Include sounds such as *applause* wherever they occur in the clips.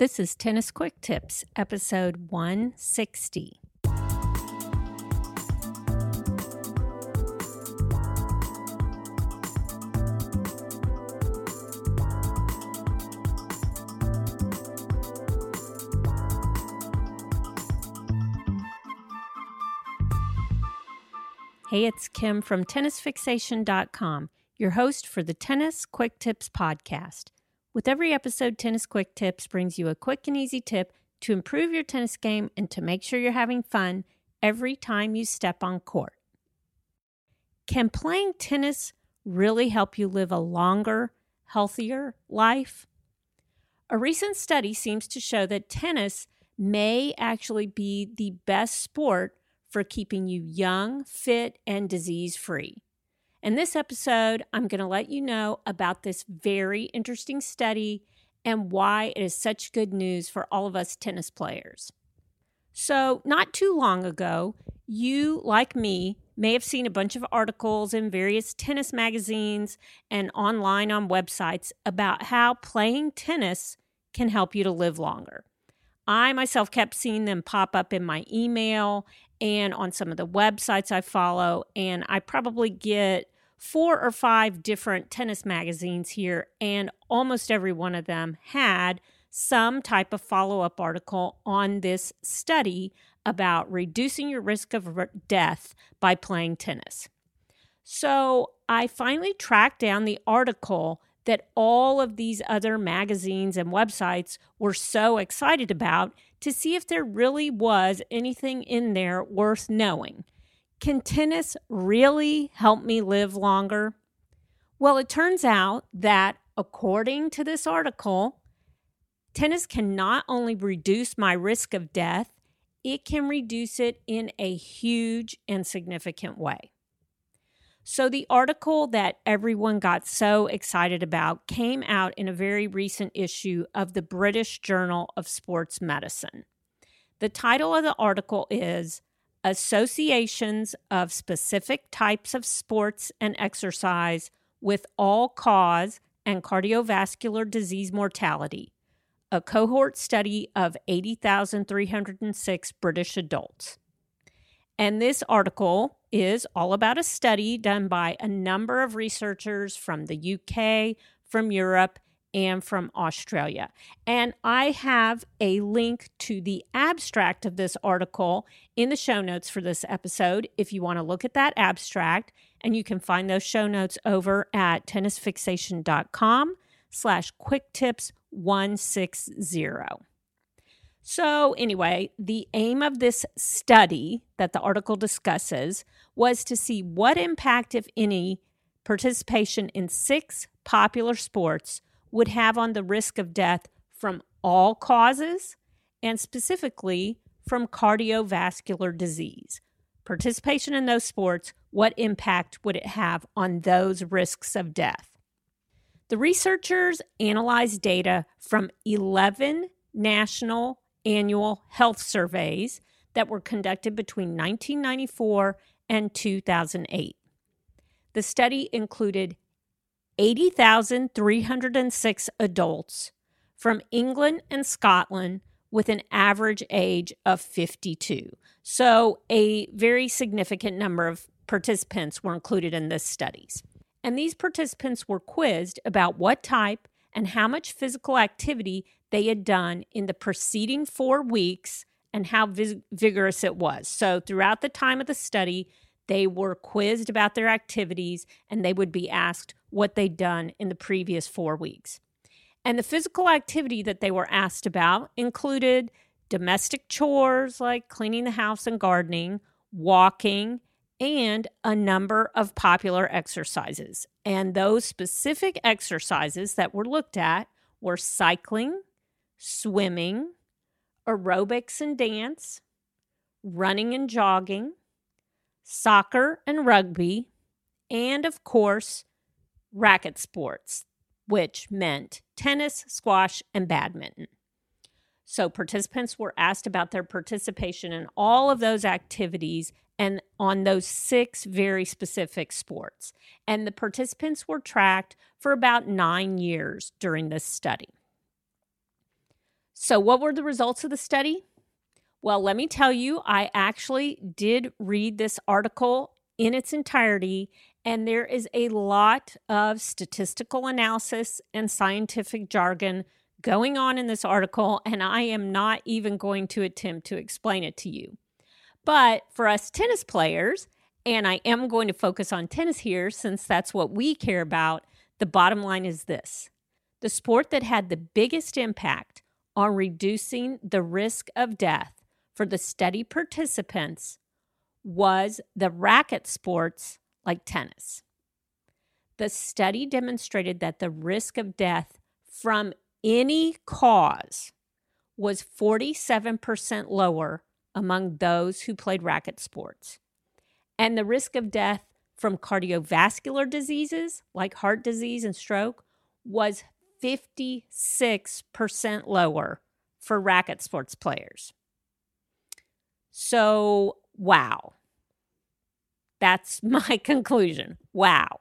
This is Tennis Quick Tips, episode 160. Hey, it's Kim from tennisfixation.com, your host for the Tennis Quick Tips podcast. With every episode, Tennis Quick Tips brings you a quick and easy tip to improve your tennis game and to make sure you're having fun every time you step on court. Can playing tennis really help you live a longer, healthier life? A recent study seems to show that tennis may actually be the best sport for keeping you young, fit, and disease free. In this episode, I'm going to let you know about this very interesting study and why it is such good news for all of us tennis players. So, not too long ago, you, like me, may have seen a bunch of articles in various tennis magazines and online on websites about how playing tennis can help you to live longer. I myself kept seeing them pop up in my email and on some of the websites I follow, and I probably get four or five different tennis magazines here, and almost every one of them had some type of follow up article on this study about reducing your risk of death by playing tennis. So I finally tracked down the article that all of these other magazines and websites were so excited about to see if there really was anything in there worth knowing. Can tennis really help me live longer? Well, it turns out that according to this article, tennis can not only reduce my risk of death, it can reduce it in a huge and significant way. So, the article that everyone got so excited about came out in a very recent issue of the British Journal of Sports Medicine. The title of the article is associations of specific types of sports and exercise with all cause and cardiovascular disease mortality, a cohort study of 80,306 British adults. And this article is all about a study done by a number of researchers from the UK, from Europe, and from Australia. And I have a link to the abstract of this article in the show notes for this episode if you want to look at that abstract. And you can find those show notes over at tennisfixation.com slash quicktips160. So, anyway, the aim of this study that the article discusses was to see what impact, if any, participation in six popular sports would have on the risk of death from all causes and specifically from cardiovascular disease. Participation in those sports, what impact would it have on those risks of death? The researchers analyzed data from 11 national annual health surveys that were conducted between 1994 and 2008. The study included 80,306 adults from England and Scotland with an average age of 52. So, a very significant number of participants were included in this studies. And these participants were quizzed about what type and how much physical activity they had done in the preceding four weeks and how vis- vigorous it was. So, throughout the time of the study, they were quizzed about their activities and they would be asked what they'd done in the previous four weeks. And the physical activity that they were asked about included domestic chores like cleaning the house and gardening, walking, and a number of popular exercises. And those specific exercises that were looked at were cycling, swimming, aerobics and dance, running and jogging, soccer and rugby, and of course, racket sports, which meant tennis, squash, and badminton. So, participants were asked about their participation in all of those activities and on those six very specific sports. And the participants were tracked for about nine years during this study. So, what were the results of the study? Well, let me tell you, I actually did read this article in its entirety, and there is a lot of statistical analysis and scientific jargon going on in this article, and I am not even going to attempt to explain it to you. But for us tennis players, and I am going to focus on tennis here since that's what we care about, the bottom line is this the sport that had the biggest impact on reducing the risk of death for the study participants was the racket sports like tennis. The study demonstrated that the risk of death from any cause was 47% lower among those who played racket sports. And the risk of death from cardiovascular diseases like heart disease and stroke was 56% lower for racket sports players. So, wow. That's *laughs* my conclusion. Wow.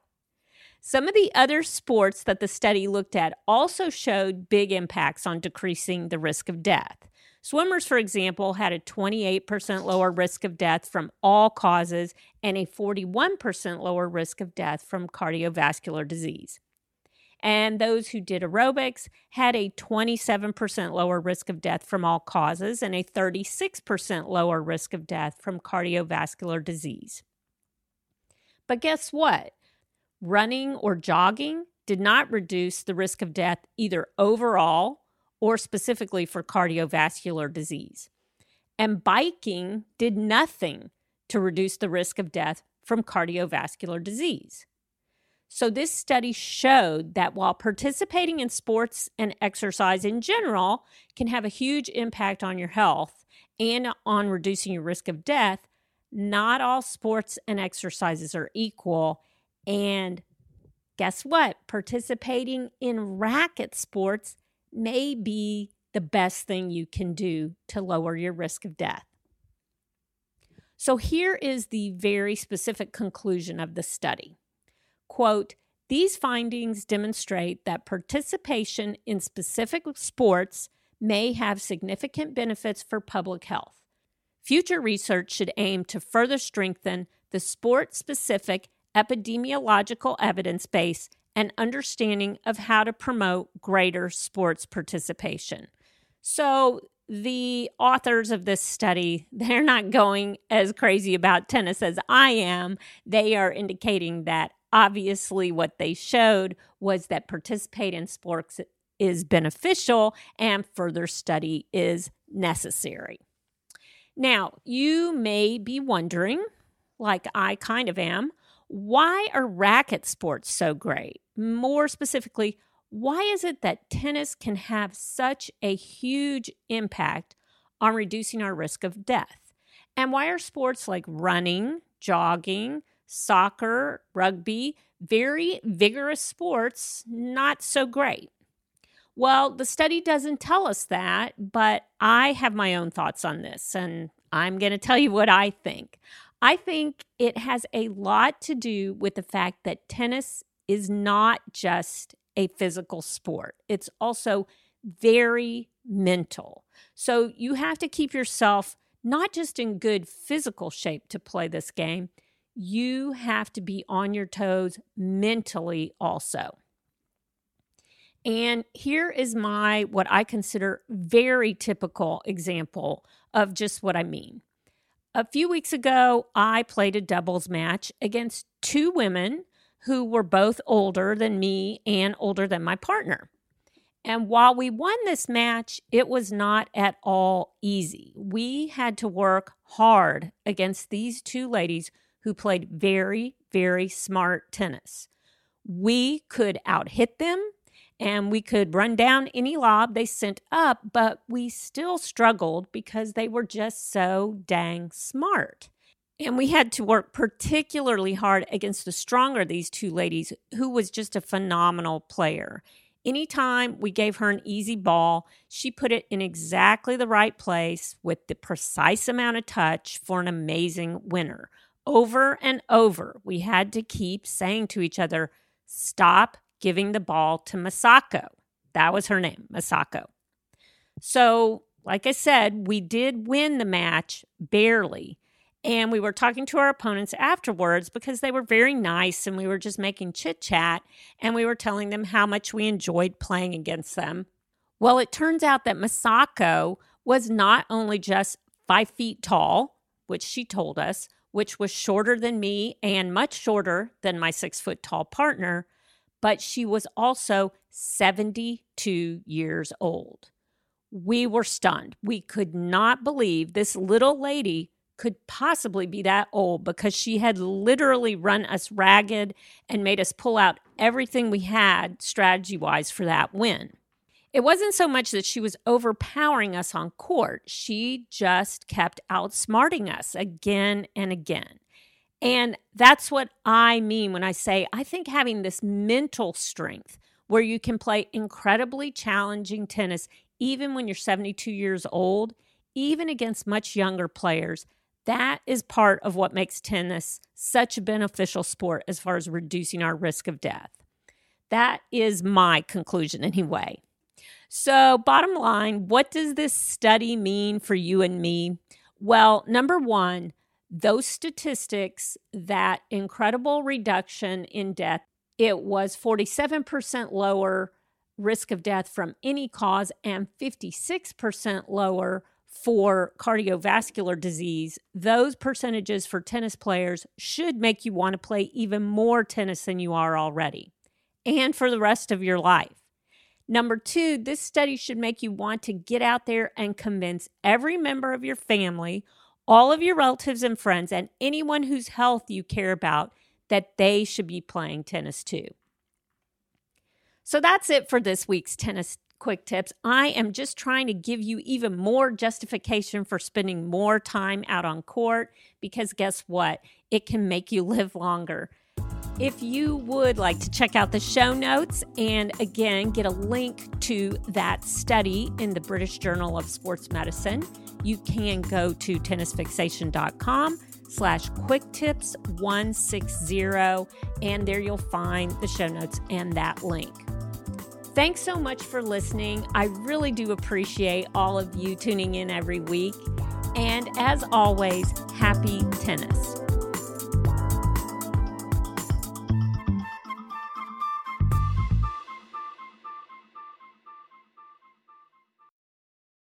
Some of the other sports that the study looked at also showed big impacts on decreasing the risk of death. Swimmers, for example, had a 28% lower risk of death from all causes and a 41% lower risk of death from cardiovascular disease. And those who did aerobics had a 27% lower risk of death from all causes and a 36% lower risk of death from cardiovascular disease. But guess what? Running or jogging did not reduce the risk of death either overall or specifically for cardiovascular disease. And biking did nothing to reduce the risk of death from cardiovascular disease. So, this study showed that while participating in sports and exercise in general can have a huge impact on your health and on reducing your risk of death, not all sports and exercises are equal. And guess what? Participating in racket sports may be the best thing you can do to lower your risk of death. So here is the very specific conclusion of the study. Quote, these findings demonstrate that participation in specific sports may have significant benefits for public health. Future research should aim to further strengthen the sport specific epidemiological evidence base and understanding of how to promote greater sports participation. So, the authors of this study, *laughs* they're not going as crazy about tennis as I am. They are indicating that obviously what they showed was that participate in sports is beneficial and further study is necessary. Now, you may be wondering, like I kind of am, why are racket sports so great? More specifically, why is it that tennis can have such a huge impact on reducing our risk of death? And why are sports like running, jogging, soccer, rugby, very vigorous sports, not so great? Well, the study doesn't tell us that, but I have my own thoughts on this, and I'm going to tell you what I think. I think it has a lot to do with the fact that tennis is not just a physical sport, it's also very mental. So you have to keep yourself not just in good physical shape to play this game, you have to be on your toes mentally also. And here is my what I consider very typical example of just what I mean. A few weeks ago, I played a doubles match against two women who were both older than me and older than my partner. And while we won this match, it was not at all easy. We had to work hard against these two ladies who played very, very smart tennis. We could out hit them and we could run down any lob they sent up, but we still struggled because they were just so dang smart. And we had to work particularly hard against the stronger of these two ladies, who was just a phenomenal player. Anytime we gave her an easy ball, she put it in exactly the right place with the precise amount of touch for an amazing winner. Over and over, we had to keep saying to each other, Stop giving the ball to Masako. That was her name, Masako. So, like I said, we did win the match barely. And we were talking to our opponents afterwards because they were very nice and we were just making chit chat and we were telling them how much we enjoyed playing against them. Well, it turns out that Masako was not only just five feet tall, which she told us, which was shorter than me and much shorter than my six foot tall partner, but she was also 72 years old. We were stunned. We could not believe this little lady could possibly be that old because she had literally run us ragged and made us pull out everything we had strategy wise for that win. It wasn't so much that she was overpowering us on court, she just kept outsmarting us again and again. And that's what I mean when I say I think having this mental strength where you can play incredibly challenging tennis, even when you're 72 years old, even against much younger players, that is part of what makes tennis such a beneficial sport as far as reducing our risk of death. That is my conclusion, anyway. So, bottom line, what does this study mean for you and me? Well, number one, those statistics, that incredible reduction in death, it was 47% lower risk of death from any cause and 56% lower for cardiovascular disease. Those percentages for tennis players should make you want to play even more tennis than you are already and for the rest of your life. Number two, this study should make you want to get out there and convince every member of your family, all of your relatives and friends, and anyone whose health you care about that they should be playing tennis too. So that's it for this week's tennis quick tips. I am just trying to give you even more justification for spending more time out on court because guess what? It can make you *laughs* live longer. If you would like to check out the show notes and again get a link to that study in the British Journal of Sports Medicine, you can go to tennisfixation.com slash quick tips 160 and there you'll find the show notes and that link. Thanks so much for listening. I really do appreciate all of you tuning in every week. And as always, happy tennis.